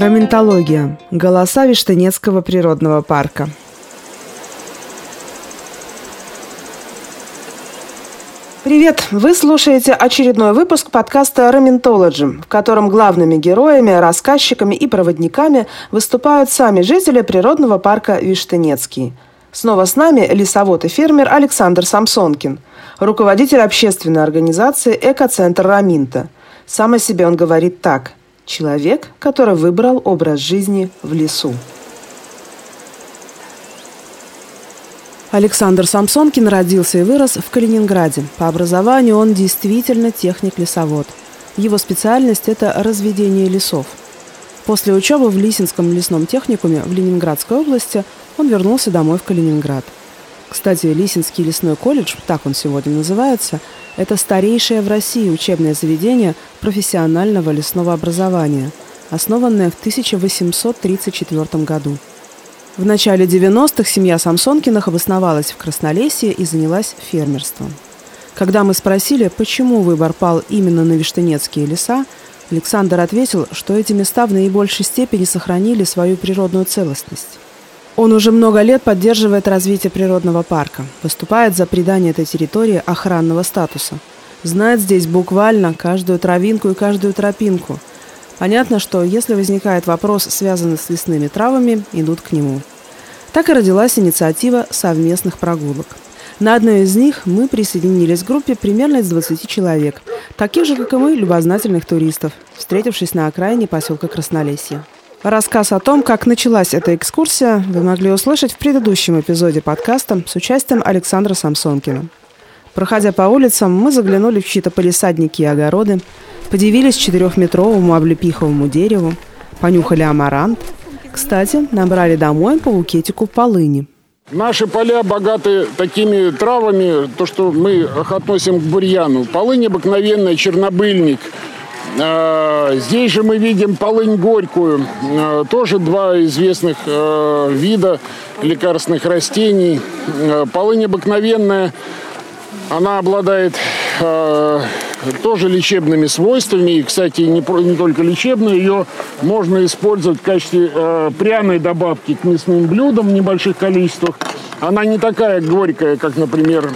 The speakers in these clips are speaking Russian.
Раментология. Голоса Виштынецкого природного парка. Привет! Вы слушаете очередной выпуск подкаста «Раментологи», в котором главными героями, рассказчиками и проводниками выступают сами жители природного парка Виштынецкий. Снова с нами лесовод и фермер Александр Самсонкин, руководитель общественной организации «Экоцентр Раминта». Сам о себе он говорит так – Человек, который выбрал образ жизни в лесу. Александр Самсонкин родился и вырос в Калининграде. По образованию он действительно техник-лесовод. Его специальность – это разведение лесов. После учебы в Лисинском лесном техникуме в Ленинградской области он вернулся домой в Калининград. Кстати, Лисинский лесной колледж, так он сегодня называется, это старейшее в России учебное заведение профессионального лесного образования, основанное в 1834 году. В начале 90-х семья Самсонкиных обосновалась в Краснолесье и занялась фермерством. Когда мы спросили, почему выбор пал именно на Виштынецкие леса, Александр ответил, что эти места в наибольшей степени сохранили свою природную целостность. Он уже много лет поддерживает развитие природного парка, выступает за придание этой территории охранного статуса. Знает здесь буквально каждую травинку и каждую тропинку. Понятно, что если возникает вопрос, связанный с лесными травами, идут к нему. Так и родилась инициатива совместных прогулок. На одной из них мы присоединились к группе примерно из 20 человек, таких же, как и мы, любознательных туристов, встретившись на окраине поселка Краснолесье. Рассказ о том, как началась эта экскурсия, вы могли услышать в предыдущем эпизоде подкаста с участием Александра Самсонкина. Проходя по улицам, мы заглянули в чьи-то полисадники и огороды, подивились четырехметровому облепиховому дереву, понюхали амарант. Кстати, набрали домой по букетику полыни. Наши поля богаты такими травами, то, что мы относим к бурьяну. Полынь обыкновенная, чернобыльник – здесь же мы видим полынь горькую, а, тоже два известных а, вида лекарственных растений. Полынь обыкновенная, она обладает тоже лечебными свойствами. И, кстати, не, только лечебные, ее можно использовать в качестве пряной добавки к мясным блюдам в небольших количествах. Она не такая горькая, как, например,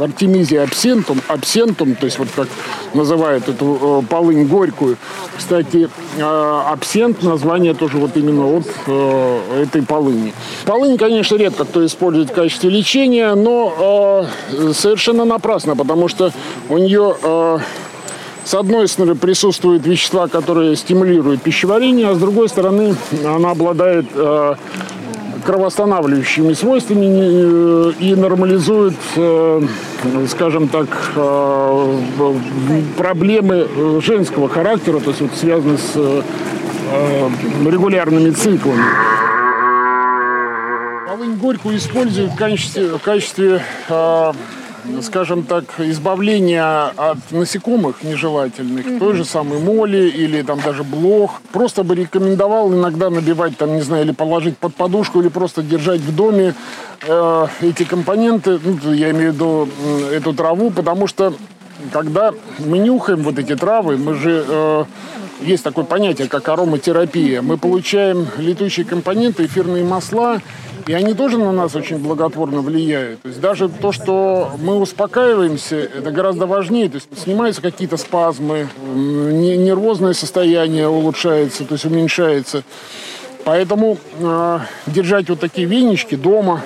в Артемизе абсентум, абсентум, то есть вот как называют эту э, полынь горькую. Кстати, э, абсент название тоже вот именно от э, этой полыни. Полынь, конечно, редко кто использует в качестве лечения, но э, совершенно напрасно, потому что у нее э, с одной стороны присутствуют вещества, которые стимулируют пищеварение, а с другой стороны она обладает э, кровоостанавливающими свойствами э, и нормализует, э, скажем так, э, проблемы женского характера, то есть вот связанные с регулярными циклами. Полынь горькую используют в качестве, в качестве скажем так, избавления от насекомых нежелательных, той же самой моли или там даже блох. Просто бы рекомендовал иногда набивать там, не знаю, или положить под подушку, или просто держать в доме э, эти компоненты, ну, я имею в виду э, эту траву, потому что когда мы нюхаем вот эти травы, мы же э, есть такое понятие, как ароматерапия. Мы получаем летучие компоненты, эфирные масла, и они тоже на нас очень благотворно влияют. То есть даже то, что мы успокаиваемся, это гораздо важнее. То есть снимаются какие-то спазмы, нервозное состояние улучшается, то есть уменьшается. Поэтому э, держать вот такие венички дома,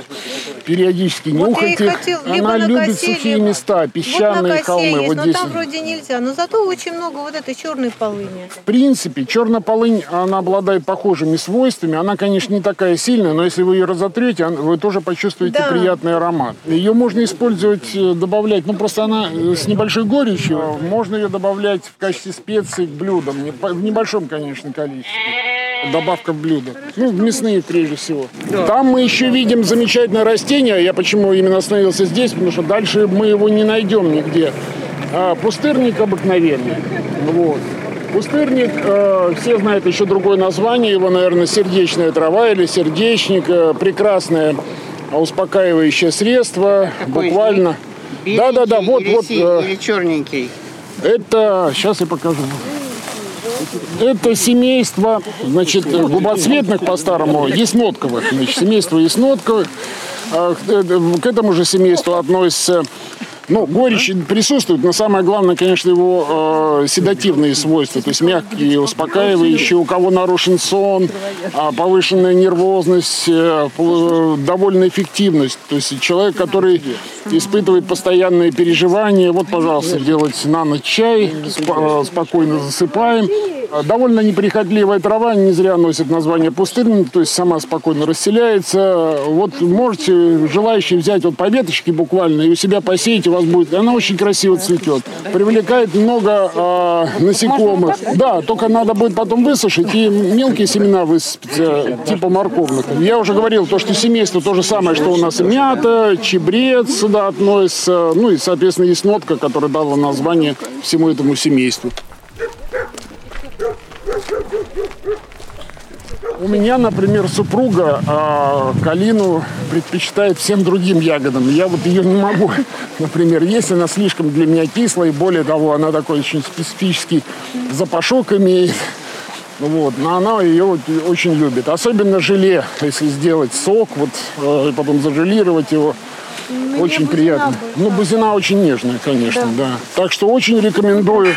периодически вот нюхайте. Хотел, Она любит косе, сухие либо... места, песчаные вот холмы. Есть, вот но здесь. там вроде нельзя. Но зато очень много вот этой черной полыни. В принципе, черная полынь, она обладает похожими свойствами. Она, конечно, не такая сильная, но если вы ее разотрете, вы тоже почувствуете да. приятный аромат. Ее можно использовать, э, добавлять, ну просто она э, с небольшой горечью. Можно ее добавлять в качестве специй к блюдам. В небольшом, конечно, количестве добавка в блюдо. Ну, мясные прежде всего. Да. Там мы еще видим замечательное растение. Я почему именно остановился здесь, потому что дальше мы его не найдем нигде. А, пустырник обыкновенный. Вот. Пустырник, э, все знают еще другое название, его, наверное, сердечная трава или сердечник. Э, прекрасное успокаивающее средство, Какой буквально. Да-да-да, вот, или вот. Э, или черненький. Это, сейчас я покажу. Это семейство, значит, губоцветных по-старому, яснотковых. Значит, семейство яснотковых. А, к этому же семейству относится ну, горечь присутствует, но самое главное, конечно, его э, седативные свойства, то есть мягкие, успокаивающие, у кого нарушен сон, э, повышенная нервозность, э, довольно эффективность. То есть человек, который испытывает постоянные переживания, вот, пожалуйста, делать на ночь чай, сп- э, спокойно засыпаем. Довольно неприхотливая трава, не зря носит название пустырник, то есть сама спокойно расселяется. Вот можете желающие взять вот по веточке буквально и у себя посеять, вас будет, она очень красиво цветет. Привлекает много э, насекомых. Да, только надо будет потом высушить и мелкие семена высыпать, э, типа морковных. Я уже говорил, то, что семейство то же самое, что у нас мята, чебрец сюда относится, ну и, соответственно, есть нотка, которая дала название всему этому семейству. У меня, например, супруга а, калину предпочитает всем другим ягодам. Я вот ее не могу, например, есть. Она слишком для меня кислая. И более того, она такой очень специфический запашок имеет. Вот, но она ее очень любит. Особенно желе, если сделать сок, вот, э, и потом зажелировать его. Мне очень приятно. Будет, ну, бузина очень нежная, конечно, да. да. Так что очень рекомендую.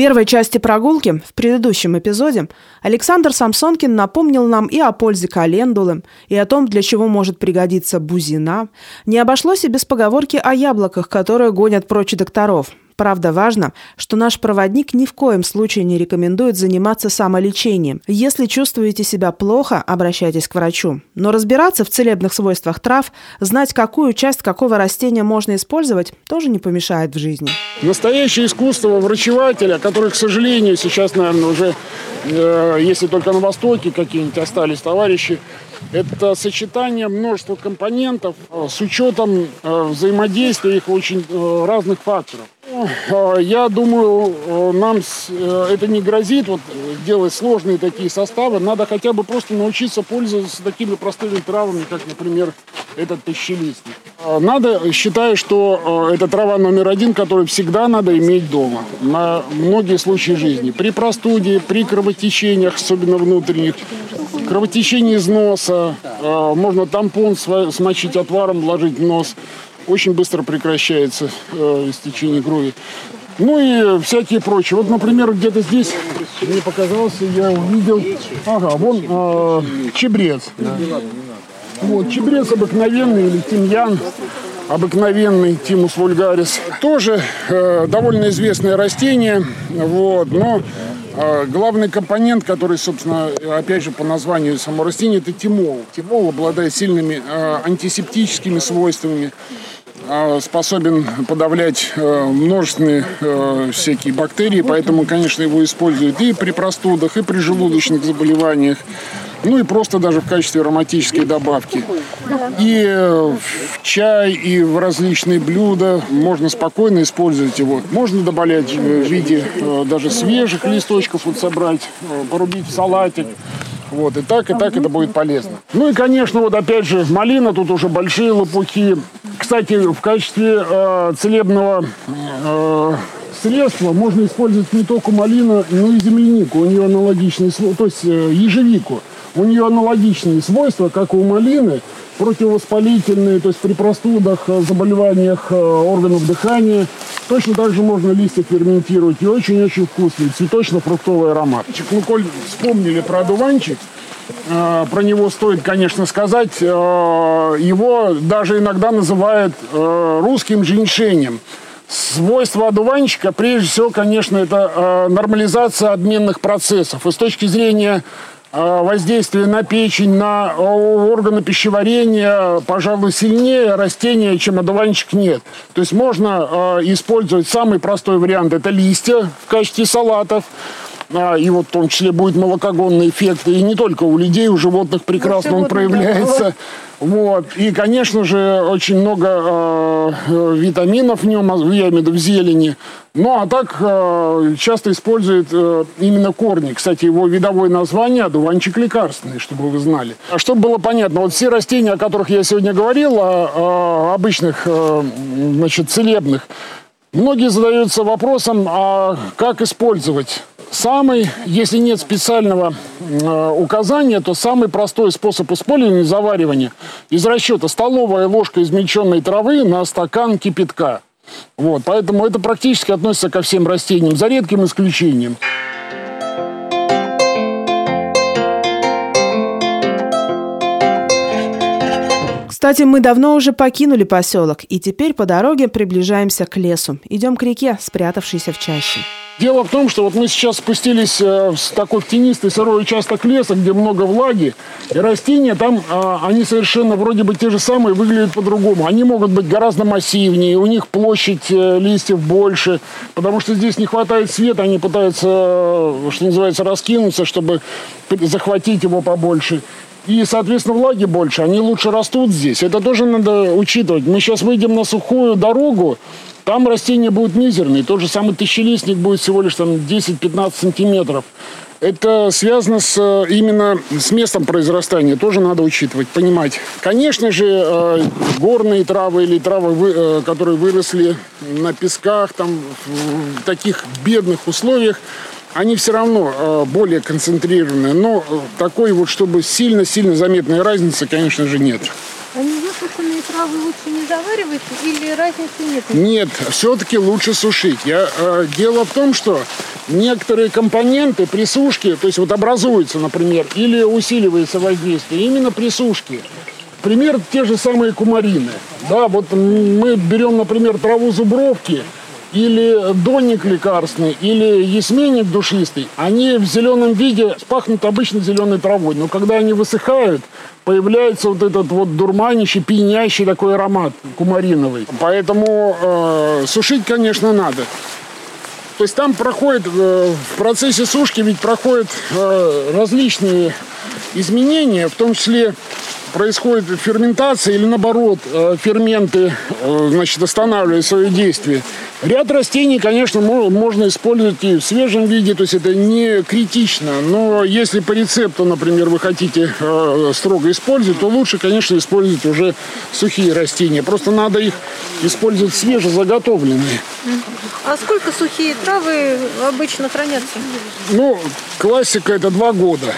Первой части прогулки, в предыдущем эпизоде, Александр Самсонкин напомнил нам и о пользе календулы, и о том, для чего может пригодиться бузина. Не обошлось и без поговорки о яблоках, которые гонят прочь докторов. Правда, важно, что наш проводник ни в коем случае не рекомендует заниматься самолечением. Если чувствуете себя плохо, обращайтесь к врачу. Но разбираться в целебных свойствах трав, знать, какую часть какого растения можно использовать, тоже не помешает в жизни. Настоящее искусство врачевателя, которое, к сожалению, сейчас, наверное, уже, э, если только на Востоке какие-нибудь остались товарищи, это сочетание множества компонентов э, с учетом э, взаимодействия их очень э, разных факторов. Я думаю, нам это не грозит вот, делать сложные такие составы. Надо хотя бы просто научиться пользоваться такими простыми травами, как, например, этот тысячелистник. Надо, считаю, что это трава номер один, которую всегда надо иметь дома на многие случаи жизни. При простуде, при кровотечениях, особенно внутренних, кровотечение из носа, э, можно тампон смочить отваром, вложить в нос. Очень быстро прекращается э, истечение крови. Ну и всякие прочие. Вот, например, где-то здесь мне показался, я увидел, ага, вон э, чебрец. Вот, чебрец обыкновенный или тимьян обыкновенный тимус вульгарис. Тоже э, довольно известное растение, вот, но главный компонент, который, собственно, опять же по названию самого растения, это тимол. Тимол обладает сильными а, антисептическими свойствами, а, способен подавлять множественные всякие бактерии, поэтому, конечно, его используют и при простудах, и при желудочных заболеваниях ну и просто даже в качестве ароматической добавки. И в чай, и в различные блюда можно спокойно использовать его. Можно добавлять в виде э, даже свежих листочков вот собрать, э, порубить в салатик. Вот, и так, и так это будет полезно. Ну и, конечно, вот опять же, малина, тут уже большие лопухи. Кстати, в качестве э, целебного э, средства можно использовать не только малину, но и землянику. У нее аналогичный, то есть э, ежевику. У нее аналогичные свойства, как у малины, противовоспалительные, то есть при простудах, э, заболеваниях э, органов дыхания. Точно так же можно листья ферментировать и очень-очень вкусный цветочно-фруктовый аромат. Ну, коль вспомнили про одуванчик, э, про него стоит, конечно, сказать, его даже иногда называют русским женьшенем. Свойство одуванчика, прежде всего, конечно, это нормализация обменных процессов. И с точки зрения воздействие на печень, на органы пищеварения, пожалуй, сильнее растения, чем одуванчик нет. То есть можно а, использовать самый простой вариант – это листья в качестве салатов. а, и вот в том числе будет молокогонный эффект, и не только у людей, у животных прекрасно он проявляется. Вот. И, конечно же, очень много э, э витаминов в нем, я имею в виду в зелени. Ну, а так э, часто используют э, именно корни. Кстати, его видовое название – одуванчик лекарственный, чтобы вы знали. А чтобы было понятно, вот все растения, о которых я сегодня говорил, о, о обычных, э, значит, целебных, многие задаются вопросом, а как использовать Самый, если нет специального э, указания, то самый простой способ использования заваривания из расчета столовая ложка измельченной травы на стакан кипятка. Вот, поэтому это практически относится ко всем растениям, за редким исключением. Кстати, мы давно уже покинули поселок, и теперь по дороге приближаемся к лесу. Идем к реке, спрятавшейся в чаще. Дело в том, что вот мы сейчас спустились э, в такой тенистый сырой участок леса, где много влаги, и растения там, а, они совершенно вроде бы те же самые, выглядят по-другому. Они могут быть гораздо массивнее, у них площадь э, листьев больше, потому что здесь не хватает света, они пытаются, э, что называется, раскинуться, чтобы захватить его побольше. И, соответственно, влаги больше, они лучше растут здесь. Это тоже надо учитывать. Мы сейчас выйдем на сухую дорогу, там растения будут мизерные. Тот же самый тысячелистник будет всего лишь там 10-15 сантиметров. Это связано с, э, именно с местом произрастания. Тоже надо учитывать, понимать. Конечно же, э, горные травы или травы, э, которые выросли на песках, там, в таких бедных условиях, они все равно более концентрированные. Но такой вот, чтобы сильно-сильно заметной разницы, конечно же, нет. Они высушенные травы лучше не заваривать или разницы нет? Нет, все-таки лучше сушить. Я, э, дело в том, что некоторые компоненты при сушке, то есть вот образуются, например, или усиливается воздействие именно при сушке. Пример те же самые кумарины. Да, вот мы берем, например, траву зубровки – или доник лекарственный, или ясменник душистый, они в зеленом виде пахнут обычно зеленой травой. Но когда они высыхают, появляется вот этот вот дурманящий, пьянящий такой аромат кумариновый. Поэтому э, сушить, конечно, надо. То есть там проходит, э, в процессе сушки ведь проходят э, различные изменения, в том числе происходит ферментация или наоборот э, ферменты э, значит, останавливают свое действие. Ряд растений, конечно, можно использовать и в свежем виде, то есть это не критично. Но если по рецепту, например, вы хотите э, строго использовать, то лучше, конечно, использовать уже сухие растения. Просто надо их использовать свежезаготовленные. А сколько сухие травы обычно хранятся? Ну, классика это два года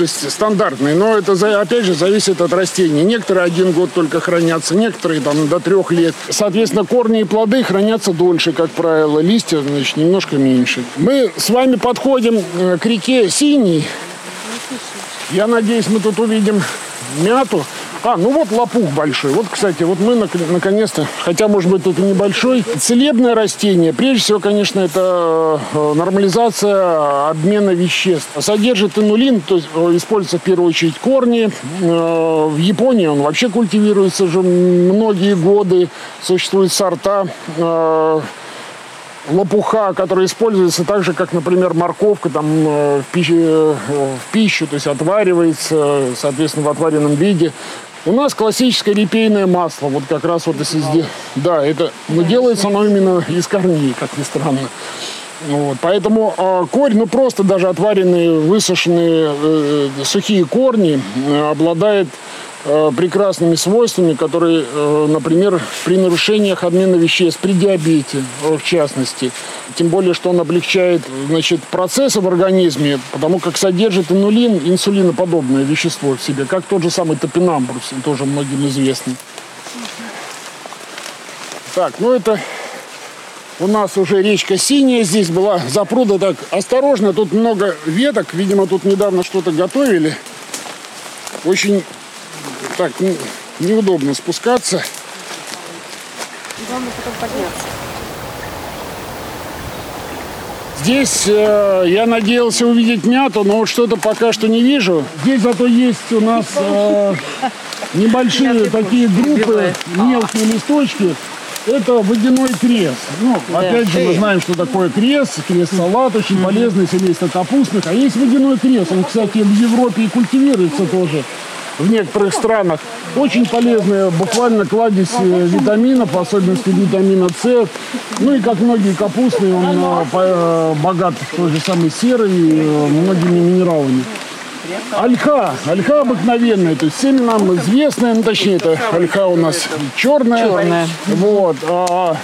то есть стандартный. Но это, опять же, зависит от растений. Некоторые один год только хранятся, некоторые там до трех лет. Соответственно, корни и плоды хранятся дольше, как правило. Листья, значит, немножко меньше. Мы с вами подходим э, к реке Синий. Я надеюсь, мы тут увидим мяту. А, ну вот лопух большой. Вот, кстати, вот мы наконец-то, хотя, может быть, это небольшой, целебное растение. Прежде всего, конечно, это э, нормализация обмена веществ. Содержит инулин, то есть э, используется в первую очередь корни. Э, в Японии он вообще культивируется уже многие годы. Существуют сорта лопуха, который используется так же, как, например, морковка там, в, пищу, в пищу, то есть отваривается, соответственно, в отваренном виде. У нас классическое репейное масло, вот как раз вот если здесь, да, это, но делается оно именно из корней, как ни странно. Вот, поэтому э, корень, ну просто даже отваренные, высушенные э, сухие корни э, обладает прекрасными свойствами, которые, э, например, при нарушениях обмена веществ, при диабете, э, в частности. Тем более, что он облегчает значит, процессы в организме, потому как содержит инулин, инсулиноподобное вещество в себе, как тот же самый топинамбрус, тоже многим известный. Так, ну это у нас уже речка синяя здесь была, запруда так осторожно, тут много веток, видимо, тут недавно что-то готовили. Очень так ну, неудобно спускаться. Главное потом подняться. Здесь э, я надеялся увидеть мяту, но вот что-то пока что не вижу. Здесь зато есть у нас э, небольшие такие группы, мелкие листочки. Это водяной крест. Ну, опять же, мы знаем, что такое крест. Крест-салат очень полезный, семейство капустных. А есть водяной крест. Он, кстати, в Европе и культивируется тоже в некоторых странах. Очень полезная, буквально кладезь э, витаминов, в особенности витамина С. Ну и как многие капустные, он э, э, богат той же самой серой и многими минералами. Ольха, ольха обыкновенная, то есть семя нам известное, ну точнее это ольха у нас черная. Черная. Вот. А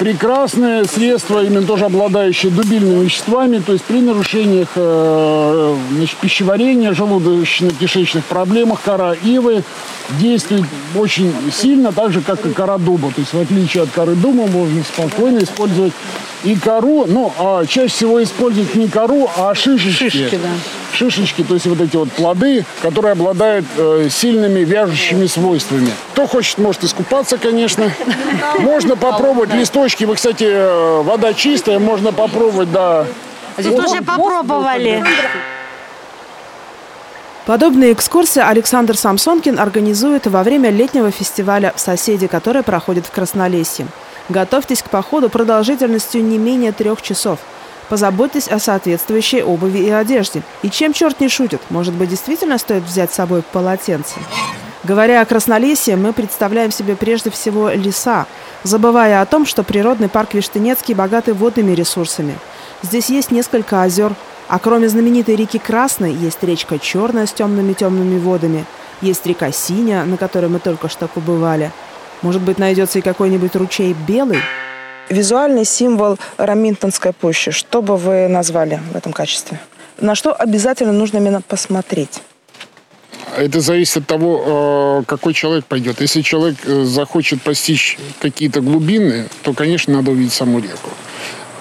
прекрасное средство, именно тоже обладающее дубильными веществами, то есть при нарушениях э, значит, пищеварения, желудочно-кишечных проблемах кора ивы действует очень сильно, так же, как и кора дуба. То есть в отличие от коры дуба можно спокойно использовать и кору, ну, а чаще всего используют не кору, а шишечки. Шишки, да. Шишечки, то есть вот эти вот плоды, которые обладают э, сильными вяжущими свойствами. Кто хочет, может искупаться, конечно. Можно попробовать листочки. Вы, кстати, э, вода чистая, можно попробовать, да. Здесь тоже попробовали. Подобные экскурсии Александр Самсонкин организует во время летнего фестиваля «Соседи», который проходит в Краснолесье. Готовьтесь к походу продолжительностью не менее трех часов. Позаботьтесь о соответствующей обуви и одежде. И чем черт не шутит, может быть, действительно стоит взять с собой полотенце? Говоря о Краснолесье, мы представляем себе прежде всего леса, забывая о том, что природный парк Виштынецкий богатый водными ресурсами. Здесь есть несколько озер, а кроме знаменитой реки Красной, есть речка Черная с темными-темными водами, есть река Синяя, на которой мы только что побывали – может быть, найдется и какой-нибудь ручей белый? Визуальный символ Раминтонской пущи. Что бы вы назвали в этом качестве? На что обязательно нужно именно посмотреть? Это зависит от того, э, какой человек пойдет. Если человек э, захочет постичь какие-то глубины, то, конечно, надо увидеть саму реку.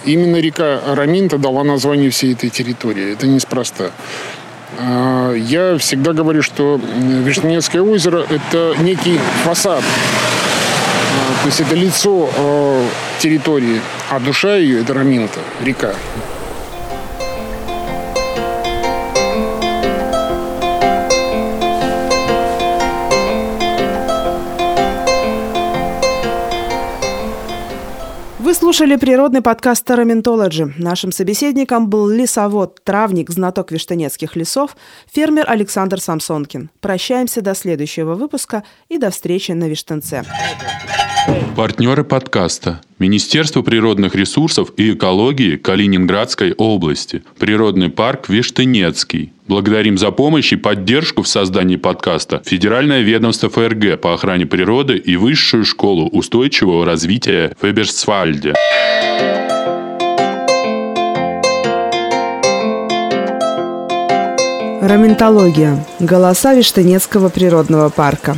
Именно река Раминта дала название всей этой территории. Это неспроста. Э, я всегда говорю, что Вишневское озеро – это некий фасад то есть это лицо э, территории, а душа ее – это Раминта, река. Вы слушали природный подкаст «Тараментологи». Нашим собеседником был лесовод, травник, знаток виштанецких лесов, фермер Александр Самсонкин. Прощаемся до следующего выпуска и до встречи на Виштанце. Партнеры подкаста. Министерство природных ресурсов и экологии Калининградской области. Природный парк Виштынецкий. Благодарим за помощь и поддержку в создании подкаста Федеральное ведомство ФРГ по охране природы и Высшую школу устойчивого развития Феберсвальде. Раментология. Голоса Виштынецкого природного парка.